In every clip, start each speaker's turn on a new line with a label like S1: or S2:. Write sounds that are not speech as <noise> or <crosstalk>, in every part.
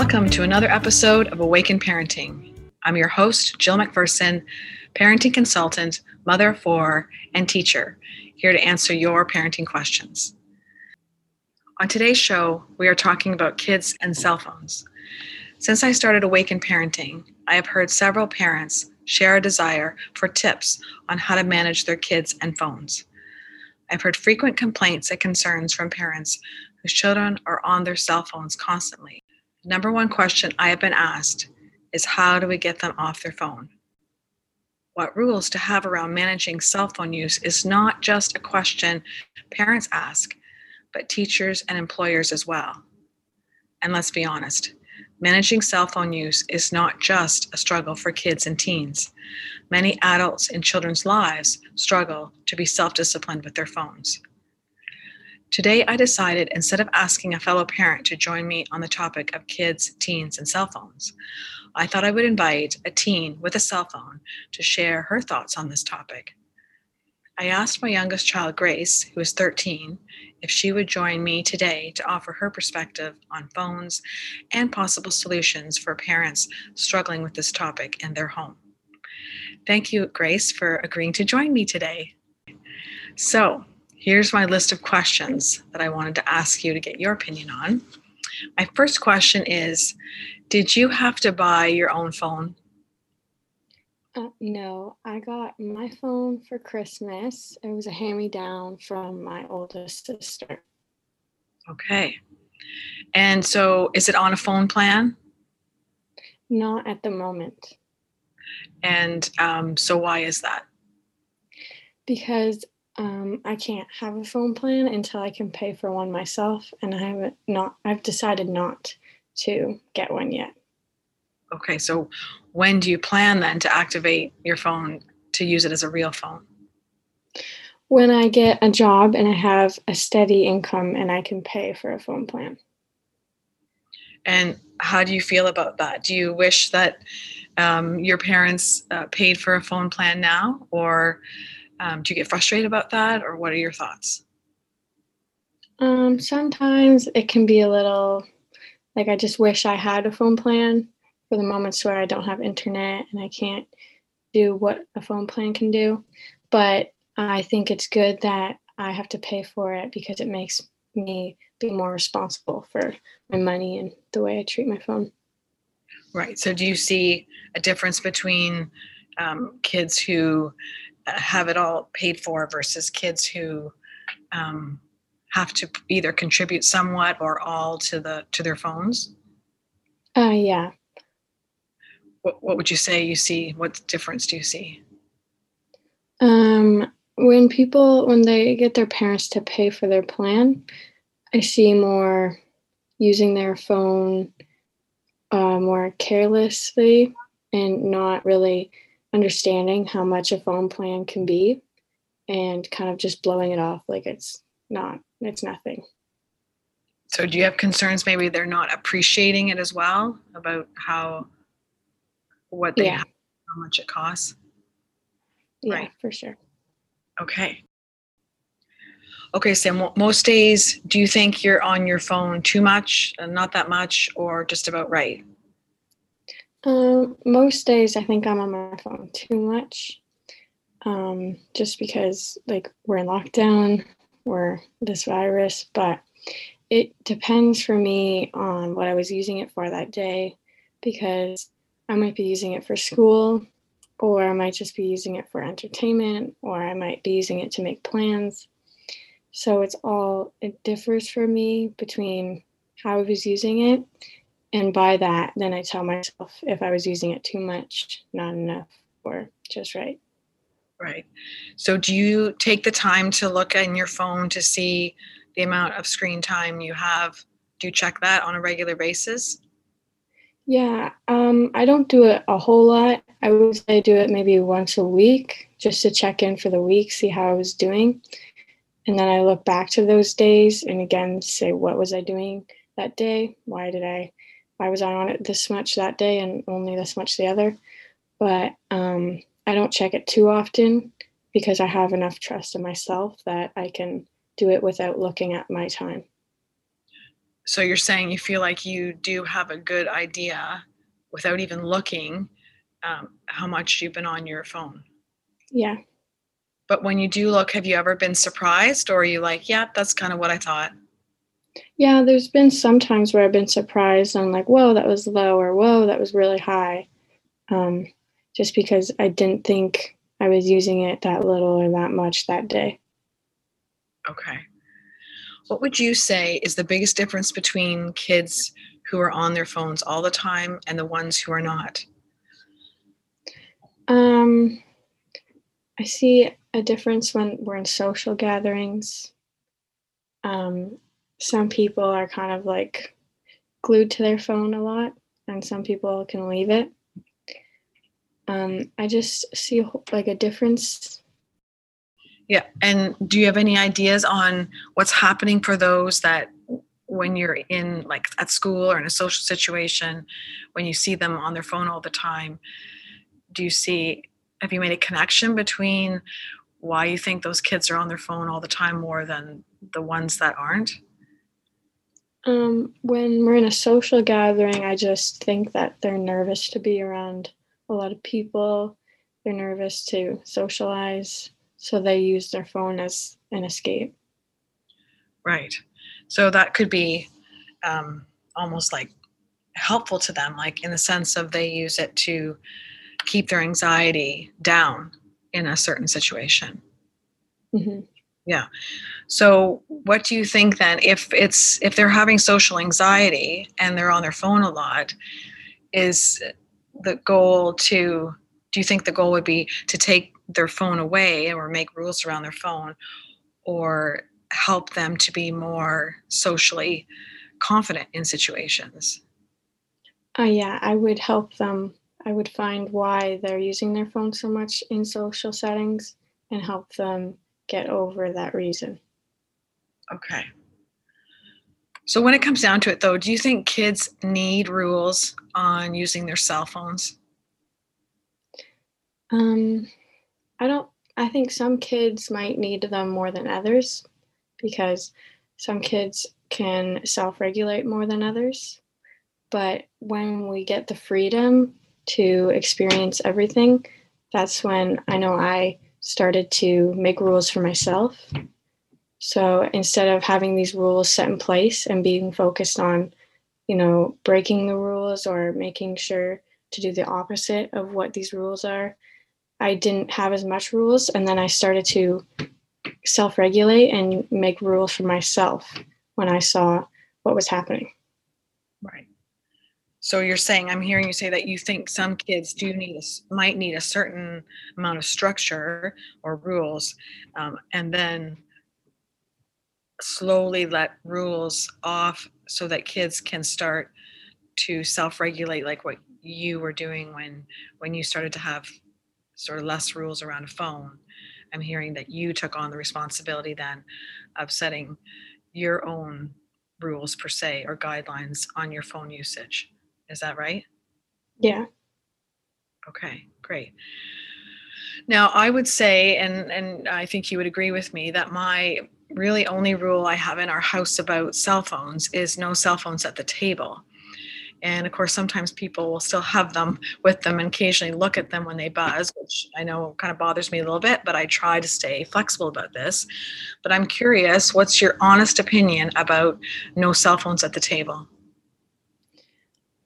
S1: Welcome to another episode of Awaken Parenting. I'm your host, Jill McPherson, parenting consultant, mother of four, and teacher, here to answer your parenting questions. On today's show, we are talking about kids and cell phones. Since I started Awaken Parenting, I have heard several parents share a desire for tips on how to manage their kids and phones. I've heard frequent complaints and concerns from parents whose children are on their cell phones constantly. Number one question I have been asked is how do we get them off their phone? What rules to have around managing cell phone use is not just a question parents ask, but teachers and employers as well. And let's be honest, managing cell phone use is not just a struggle for kids and teens. Many adults in children's lives struggle to be self disciplined with their phones. Today, I decided instead of asking a fellow parent to join me on the topic of kids, teens, and cell phones, I thought I would invite a teen with a cell phone to share her thoughts on this topic. I asked my youngest child, Grace, who is 13, if she would join me today to offer her perspective on phones and possible solutions for parents struggling with this topic in their home. Thank you, Grace, for agreeing to join me today. So, Here's my list of questions that I wanted to ask you to get your opinion on. My first question is Did you have to buy your own phone?
S2: Uh, no, I got my phone for Christmas. It was a hand me down from my oldest sister.
S1: Okay. And so is it on a phone plan?
S2: Not at the moment.
S1: And um, so why is that?
S2: Because um, I can't have a phone plan until I can pay for one myself, and I haven't not. I've decided not to get one yet.
S1: Okay, so when do you plan then to activate your phone to use it as a real phone?
S2: When I get a job and I have a steady income and I can pay for a phone plan.
S1: And how do you feel about that? Do you wish that um, your parents uh, paid for a phone plan now, or um, do you get frustrated about that, or what are your thoughts?
S2: Um, sometimes it can be a little like I just wish I had a phone plan for the moments where I don't have internet and I can't do what a phone plan can do. But I think it's good that I have to pay for it because it makes me be more responsible for my money and the way I treat my phone.
S1: Right. So, do you see a difference between um, kids who have it all paid for versus kids who um, have to either contribute somewhat or all to the to their phones?
S2: Uh yeah.
S1: What, what would you say you see? What difference do you see?
S2: Um when people when they get their parents to pay for their plan i see more using their phone uh, more carelessly and not really understanding how much a phone plan can be and kind of just blowing it off like it's not it's nothing.
S1: So do you have concerns maybe they're not appreciating it as well about how what they yeah. have, how much it costs?
S2: Yeah right. for sure.
S1: Okay. Okay sam most days do you think you're on your phone too much uh, not that much or just about right
S2: um, most days I think I'm on my phone too much. Um, just because like we're in lockdown, we're this virus, but it depends for me on what I was using it for that day because I might be using it for school or I might just be using it for entertainment or I might be using it to make plans. So it's all it differs for me between how I was using it and by that then i tell myself if i was using it too much not enough or just right.
S1: Right. So do you take the time to look in your phone to see the amount of screen time you have? Do you check that on a regular basis?
S2: Yeah um, i don't do it a whole lot. I would say do it maybe once a week just to check in for the week see how i was doing. And then i look back to those days and again say what was i doing that day? Why did i why was I on it this much that day and only this much the other? But um, I don't check it too often because I have enough trust in myself that I can do it without looking at my time.
S1: So you're saying you feel like you do have a good idea without even looking um, how much you've been on your phone.
S2: Yeah.
S1: But when you do look, have you ever been surprised or are you like, yeah, that's kind of what I thought?
S2: Yeah, there's been some times where I've been surprised and like, whoa, that was low or whoa, that was really high. Um, just because I didn't think I was using it that little or that much that day.
S1: Okay. What would you say is the biggest difference between kids who are on their phones all the time and the ones who are not?
S2: Um, I see a difference when we're in social gatherings. Um, some people are kind of like glued to their phone a lot, and some people can leave it. Um, I just see like a difference
S1: yeah. And do you have any ideas on what's happening for those that when you're in like at school or in a social situation, when you see them on their phone all the time, do you see, have you made a connection between why you think those kids are on their phone all the time more than the ones that aren't?
S2: Um, when we're in a social gathering, I just think that they're nervous to be around a lot of people. They're nervous to socialize so they use their phone as an escape
S1: right so that could be um, almost like helpful to them like in the sense of they use it to keep their anxiety down in a certain situation
S2: mm-hmm.
S1: yeah so what do you think then? If it's if they're having social anxiety and they're on their phone a lot is the goal to do you think the goal would be to take their phone away or make rules around their phone or help them to be more socially confident in situations?
S2: Uh, yeah i would help them. I would find why they're using their phone so much in social settings and help them get over that reason
S1: okay so when it comes down to it though do you think kids need rules on using their cell phones
S2: um I don't I think some kids might need them more than others because some kids can self-regulate more than others. But when we get the freedom to experience everything, that's when I know I started to make rules for myself. So instead of having these rules set in place and being focused on, you know, breaking the rules or making sure to do the opposite of what these rules are, I didn't have as much rules. And then I started to self regulate and make rules for myself when I saw what was happening.
S1: Right. So you're saying I'm hearing you say that you think some kids do need a, might need a certain amount of structure or rules, um, and then slowly let rules off so that kids can start to self-regulate like what you were doing when when you started to have sort of less rules around a phone. I'm hearing that you took on the responsibility then of setting your own rules per se or guidelines on your phone usage. Is that right?
S2: Yeah.
S1: Okay, great. Now, I would say, and and I think you would agree with me, that my really only rule I have in our house about cell phones is no cell phones at the table. And of course, sometimes people will still have them with them and occasionally look at them when they buzz, which I know kind of bothers me a little bit, but I try to stay flexible about this. But I'm curious, what's your honest opinion about no cell phones at the table?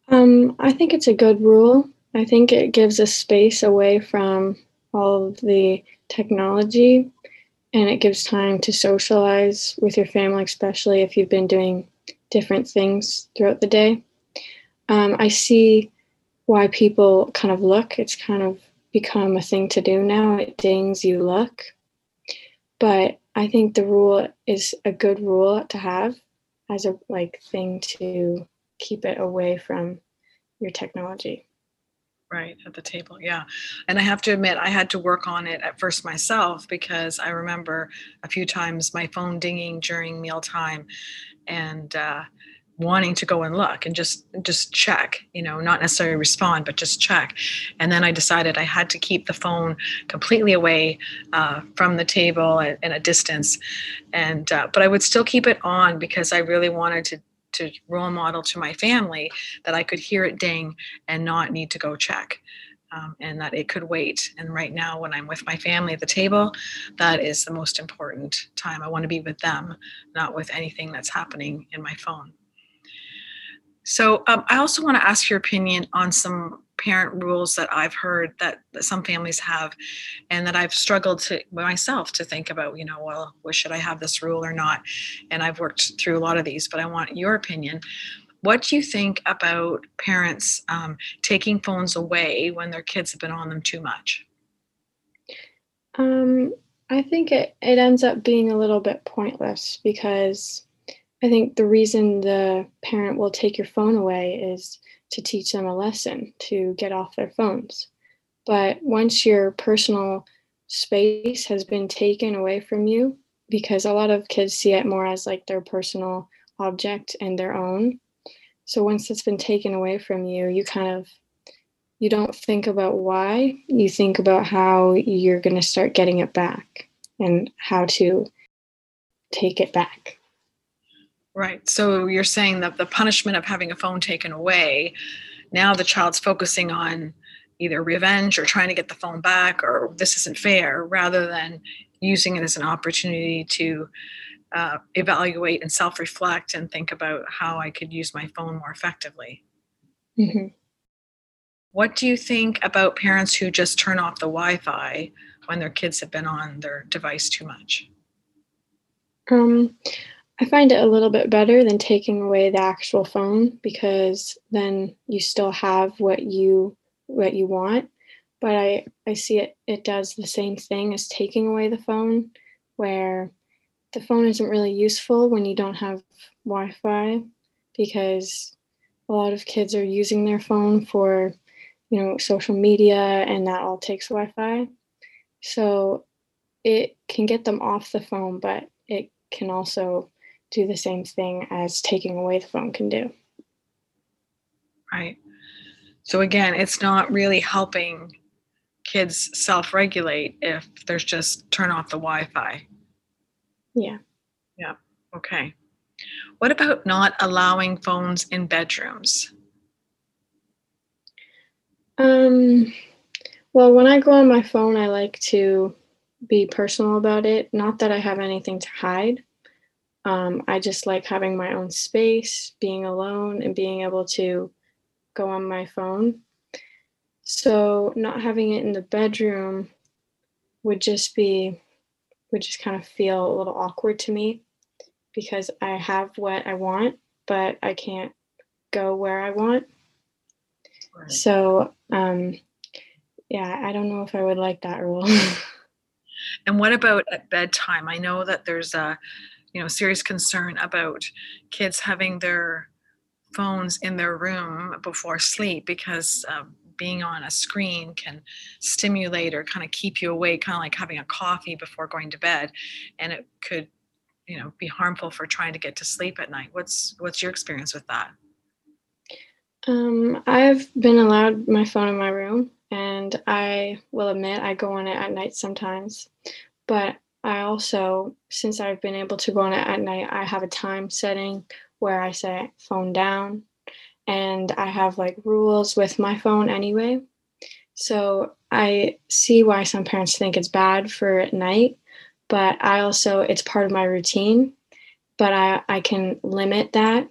S2: Um, I think it's a good rule. I think it gives a space away from all of the technology and it gives time to socialize with your family, especially if you've been doing different things throughout the day um, I see why people kind of look. It's kind of become a thing to do now. It dings, you look. But I think the rule is a good rule to have as a like thing to keep it away from your technology.
S1: Right at the table, yeah. And I have to admit, I had to work on it at first myself because I remember a few times my phone dinging during mealtime, and uh, wanting to go and look and just just check you know not necessarily respond but just check and then i decided i had to keep the phone completely away uh, from the table at, a distance and uh, but i would still keep it on because i really wanted to to role model to my family that I could hear it ding and not need to go check. Um, and that it could wait. And right now, when I'm with my family at the table, that is the most important time. I want to be with them, not with anything that's happening in my phone. So, um, I also want to ask your opinion on some parent rules that I've heard that, that some families have, and that I've struggled to myself to think about. You know, well, well, should I have this rule or not? And I've worked through a lot of these, but I want your opinion. What do you think about parents um, taking phones away when their kids have been on them too much?
S2: Um, I think it, it ends up being a little bit pointless because I think the reason the parent will take your phone away is to teach them a lesson to get off their phones. But once your personal space has been taken away from you, because a lot of kids see it more as like their personal object and their own. So once it's been taken away from you, you kind of you don't think about why, you think about how you're going to start getting it back and how to take it back.
S1: Right. So you're saying that the punishment of having a phone taken away, now the child's focusing on either revenge or trying to get the phone back or this isn't fair rather than using it as an opportunity to uh, evaluate and self reflect and think about how I could use my phone more effectively. Mm-hmm. What do you think about parents who just turn off the Wi Fi when their kids have been on their device too much?
S2: Um, I find it a little bit better than taking away the actual phone because then you still have what you what you want. But I, I see it it does the same thing as taking away the phone where the phone isn't really useful when you don't have Wi-Fi because a lot of kids are using their phone for you know social media and that all takes Wi-Fi. So it can get them off the phone, but it can also do the same thing as taking away the phone can do.
S1: Right. So again, it's not really helping kids self regulate if there's just turn off the Wi Fi.
S2: Yeah.
S1: Yeah. Okay. What about not allowing phones in bedrooms?
S2: Um, well, when I go on my phone, I like to be personal about it. Not that I have anything to hide, um, I just like having my own space, being alone, and being able to go on my phone. So, not having it in the bedroom would just be, would just kind of feel a little awkward to me because I have what I want, but I can't go where I want. Right. So, um, yeah, I don't know if I would like that rule. <laughs>
S1: and what about at bedtime? I know that there's a you know serious concern about kids having their phones in their room before sleep because um, being on a screen can stimulate or kind of keep you awake kind of like having a coffee before going to bed. And it could you know be harmful for trying to get to sleep at night. What's what's your experience with that?
S2: Um, i've been allowed my phone in my room and i will admit i go on it at night sometimes. But I also, since I've been able to go on it at night, I have a time setting where I say phone down and I have like rules with my phone anyway. So I see why some parents think it's bad for at night, but I also, it's part of my routine, but I, I can limit that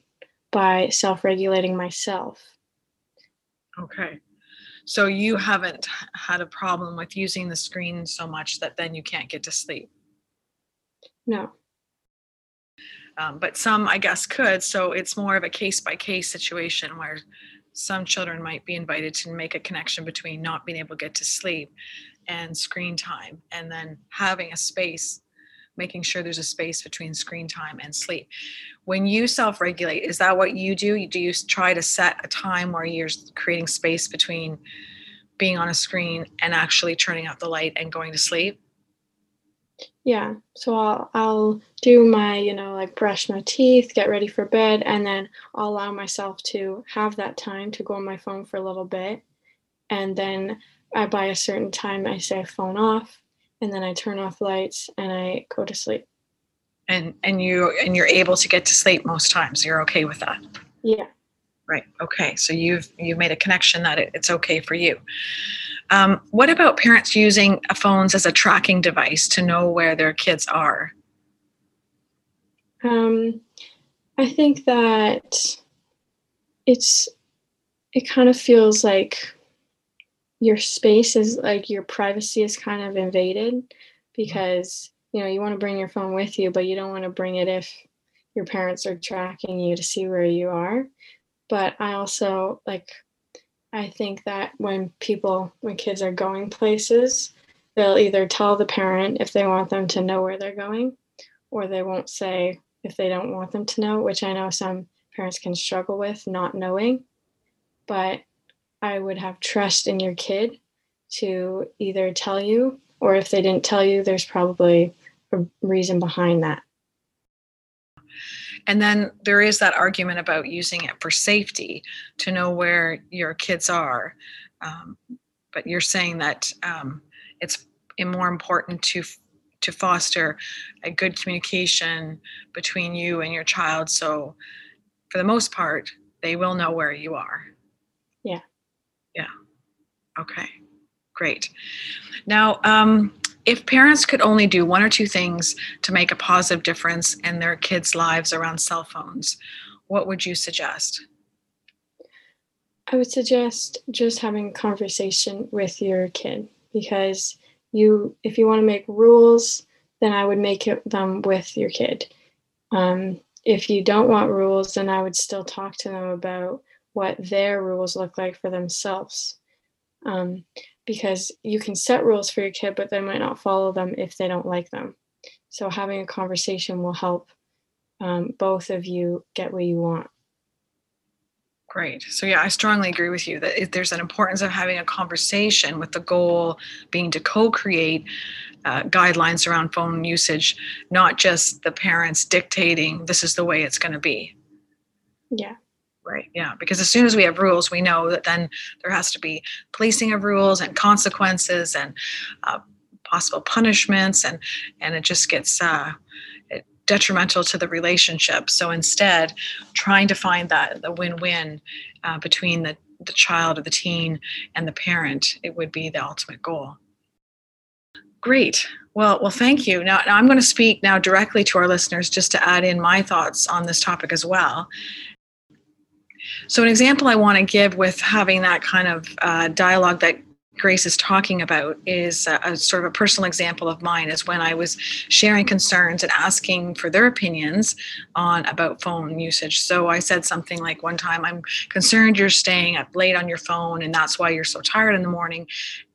S2: by self regulating myself.
S1: Okay. So you haven't had a problem with using the screen so much that then you can't get to sleep?
S2: No.
S1: Um, but some, I guess, could. So it's more of a case by case situation where some children might be invited to make a connection between not being able to get to sleep and screen time, and then having a space, making sure there's a space between screen time and sleep. When you self regulate, is that what you do? Do you try to set a time where you're creating space between being on a screen and actually turning out the light and going to sleep?
S2: Yeah. So I'll I'll do my, you know, like brush my teeth, get ready for bed, and then I'll allow myself to have that time to go on my phone for a little bit. And then I by a certain time I say phone off and then I turn off lights and I go to sleep.
S1: And and you and you're able to get to sleep most times. You're okay with that.
S2: Yeah.
S1: Right. Okay. So you've you've made a connection that it, it's okay for you. Um, what about parents using phones as a tracking device to know where their kids are?
S2: Um, I think that it's it kind of feels like your space is like your privacy is kind of invaded because you know you want to bring your phone with you but you don't want to bring it if your parents are tracking you to see where you are but i also like i think that when people when kids are going places they'll either tell the parent if they want them to know where they're going or they won't say if they don't want them to know which i know some parents can struggle with not knowing but I would have trust in your kid to either tell you, or if they didn't tell you, there's probably a reason behind that.
S1: And then there is that argument about using it for safety to know where your kids are. Um, but you're saying that um, it's more important to to foster a good communication between you and your child. So, for the most part, they will know where you are.
S2: Yeah.
S1: Yeah. Okay. Great. Now, um, if parents could only do one or two things to make a positive difference in their kids' lives around cell phones, what would you suggest?
S2: I would suggest just having a conversation with your kid because you, if you want to make rules, then I would make them with your kid. Um, if you don't want rules, then I would still talk to them about what their rules look like for themselves. Um, because you can set rules for your kid, but they might not follow them if they don't like them. So having a conversation will help um, both of you get what you want.
S1: Great. So, yeah, I strongly agree with you that there's an importance of having a conversation with the goal being to co create uh, guidelines around phone usage, not just the parents dictating this is the way it's going to be.
S2: Yeah.
S1: Right. Yeah. Because as soon as we have rules, we know that then there has to be policing of rules and consequences and uh, possible punishments, and and it just gets uh, detrimental to the relationship. So instead, trying to find that the win-win uh, between the the child or the teen and the parent, it would be the ultimate goal. Great. Well, well, thank you. Now, now I'm going to speak now directly to our listeners just to add in my thoughts on this topic as well. So, an example I want to give with having that kind of uh, dialogue that Grace is talking about is a, a, sort of a personal example of mine is when I was sharing concerns and asking for their opinions on about phone usage. So I said something like one time, I'm concerned you're staying up late on your phone and that's why you're so tired in the morning.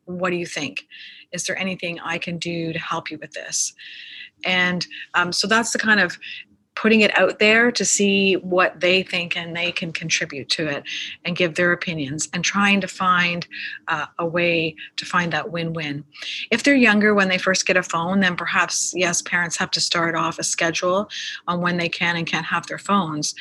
S1: What do you think? Is there anything I can do to help you with this? And um, so that's the kind of putting it out there to see what they think and they can contribute to it and give their opinions and trying to find uh, a way to find that win-win. If they're younger when they first get a phone then perhaps yes parents have to start off a schedule on when they can and can't have their phones.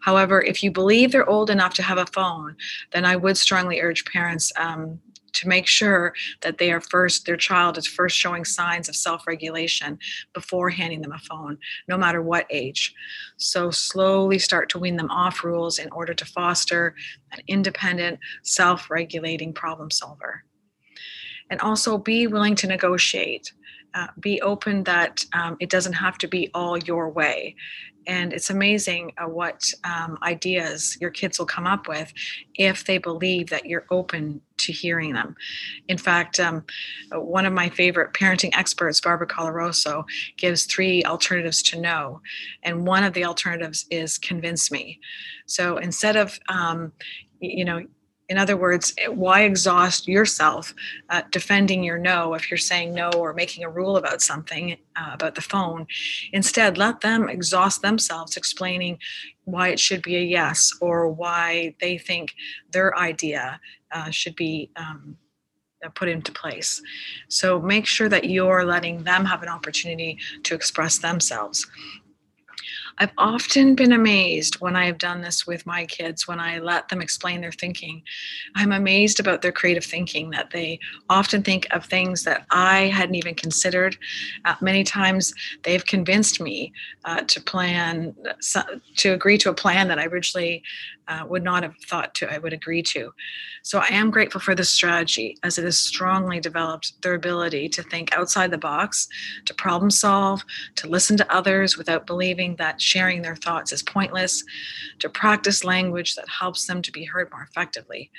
S1: However if you believe they're old enough to have a phone then i would strongly urge parents um, to make sure that they are first their child is first showing signs of self-regulation before handing them a phone no matter what age. So slowly start to wean them off rules in order to foster an independent self-regulating problem solver. And also be willing to negotiate. Uh, be open that um, it doesn't have to be all your way. And it's amazing uh, what um, ideas your kids will come up with if they believe that you're open to hearing them. In fact, um, one of my favorite parenting experts, Barbara Coloroso, gives three alternatives to no. And one of the alternatives is convince me. So instead of, um, you know, in other words, why exhaust yourself uh, defending your no if you're saying no or making a rule about something uh, about the phone? Instead, let them exhaust themselves explaining why it should be a yes or why they think their idea uh, should be um, uh, put into place. So make sure that you're letting them have an opportunity to express themselves. I've often been amazed when I have done this with my kids, when I let them explain their thinking. I'm amazed about their creative thinking, that they often think of things that I hadn't even considered. Uh, many times they've convinced me uh, to plan, to agree to a plan that I originally uh, would not have thought to I would agree to. So I am grateful for this strategy as it has strongly developed their ability to think outside the box, to problem solve, to listen to others without believing that sharing their thoughts is pointless, to practice language that helps them to be heard more effectively.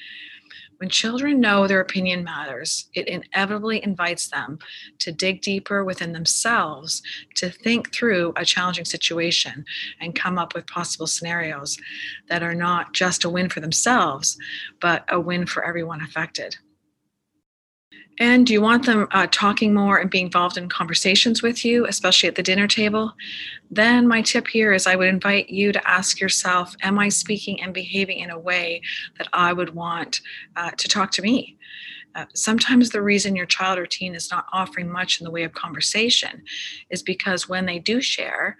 S1: When children know their opinion matters, it inevitably invites them to dig deeper within themselves, to think through a challenging situation and come up with possible scenarios that are not just a win for themselves, but a win for everyone affected. And do you want them uh, talking more and being involved in conversations with you, especially at the dinner table? Then, my tip here is I would invite you to ask yourself Am I speaking and behaving in a way that I would want uh, to talk to me? Uh, sometimes the reason your child or teen is not offering much in the way of conversation is because when they do share,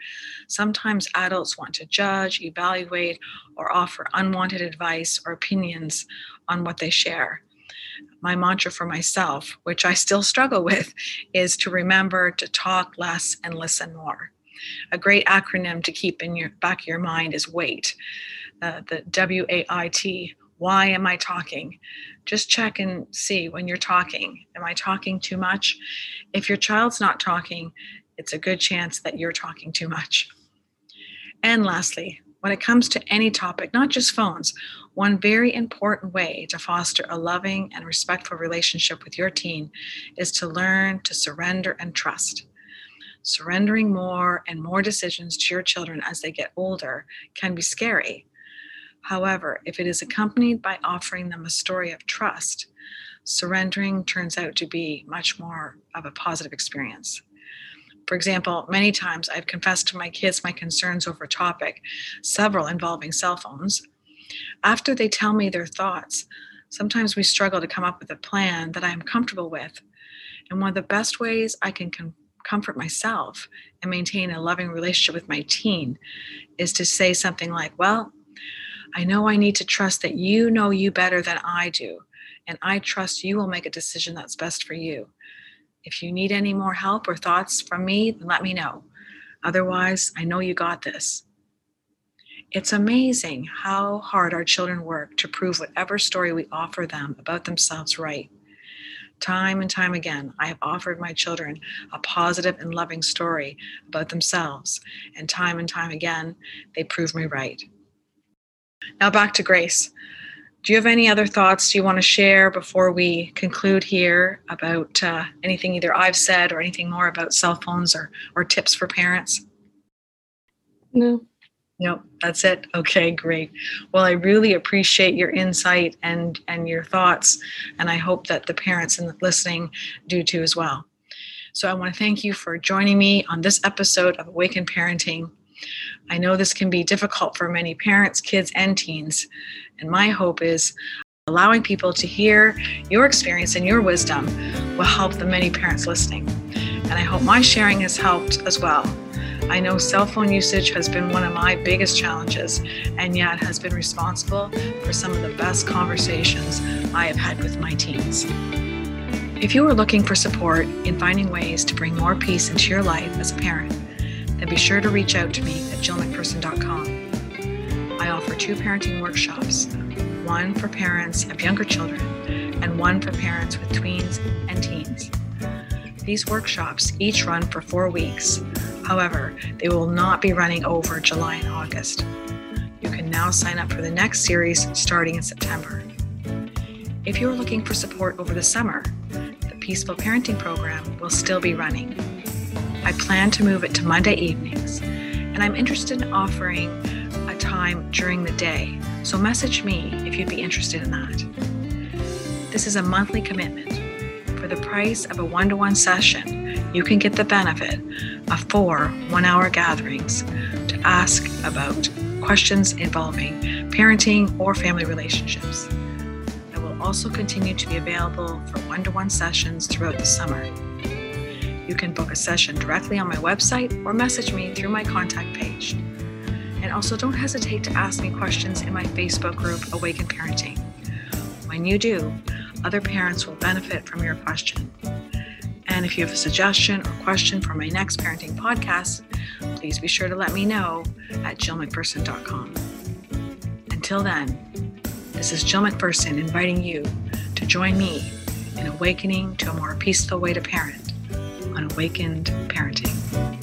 S1: sometimes adults want to judge, evaluate, or offer unwanted advice or opinions on what they share my mantra for myself, which I still struggle with, is to remember to talk less and listen more. A great acronym to keep in your back of your mind is WAIT, uh, the W A I T. Why am I talking? Just check and see when you're talking. Am I talking too much? If your child's not talking, it's a good chance that you're talking too much. And lastly, when it comes to any topic, not just phones, one very important way to foster a loving and respectful relationship with your teen is to learn to surrender and trust. Surrendering more and more decisions to your children as they get older can be scary. However, if it is accompanied by offering them a story of trust, surrendering turns out to be much more of a positive experience. For example, many times I've confessed to my kids my concerns over a topic, several involving cell phones. After they tell me their thoughts, sometimes we struggle to come up with a plan that I am comfortable with. And one of the best ways I can com- comfort myself and maintain a loving relationship with my teen is to say something like, Well, I know I need to trust that you know you better than I do, and I trust you will make a decision that's best for you. If you need any more help or thoughts from me, let me know. Otherwise, I know you got this. It's amazing how hard our children work to prove whatever story we offer them about themselves right. Time and time again, I have offered my children a positive and loving story about themselves, and time and time again, they prove me right. Now back to Grace do you have any other thoughts you want to share before we conclude here about uh, anything either I've said or anything more about cell phones or, or tips for parents?
S2: No.
S1: Nope, that's it. Okay, great. Well, I really appreciate your insight and and your thoughts, and I hope that the parents and listening do too as well. So I want to thank you for joining me on this episode of Awaken Parenting. I know this can be difficult for many parents, kids, and teens. And my hope is allowing people to hear your experience and your wisdom will help the many parents listening. And I hope my sharing has helped as well. I know cell phone usage has been one of my biggest challenges and yet has been responsible for some of the best conversations I have had with my teens. If you are looking for support in finding ways to bring more peace into your life as a parent, then be sure to reach out to me at jillmcpherson.com. I offer two parenting workshops one for parents of younger children and one for parents with tweens and teens. These workshops each run for four weeks. However, they will not be running over July and August. You can now sign up for the next series starting in September. If you are looking for support over the summer, the Peaceful Parenting Program will still be running. I plan to move it to Monday evenings, and I'm interested in offering a time during the day. So message me if you'd be interested in that. This is a monthly commitment. For the price of a one to one session, you can get the benefit of four one hour gatherings to ask about questions involving parenting or family relationships. I will also continue to be available for one to one sessions throughout the summer. You can book a session directly on my website or message me through my contact page. And also, don't hesitate to ask me questions in my Facebook group, Awaken Parenting. When you do, other parents will benefit from your question. And if you have a suggestion or question for my next parenting podcast, please be sure to let me know at jillmcpherson.com. Until then, this is Jill McPherson inviting you to join me in awakening to a more peaceful way to parent on Awakened Parenting.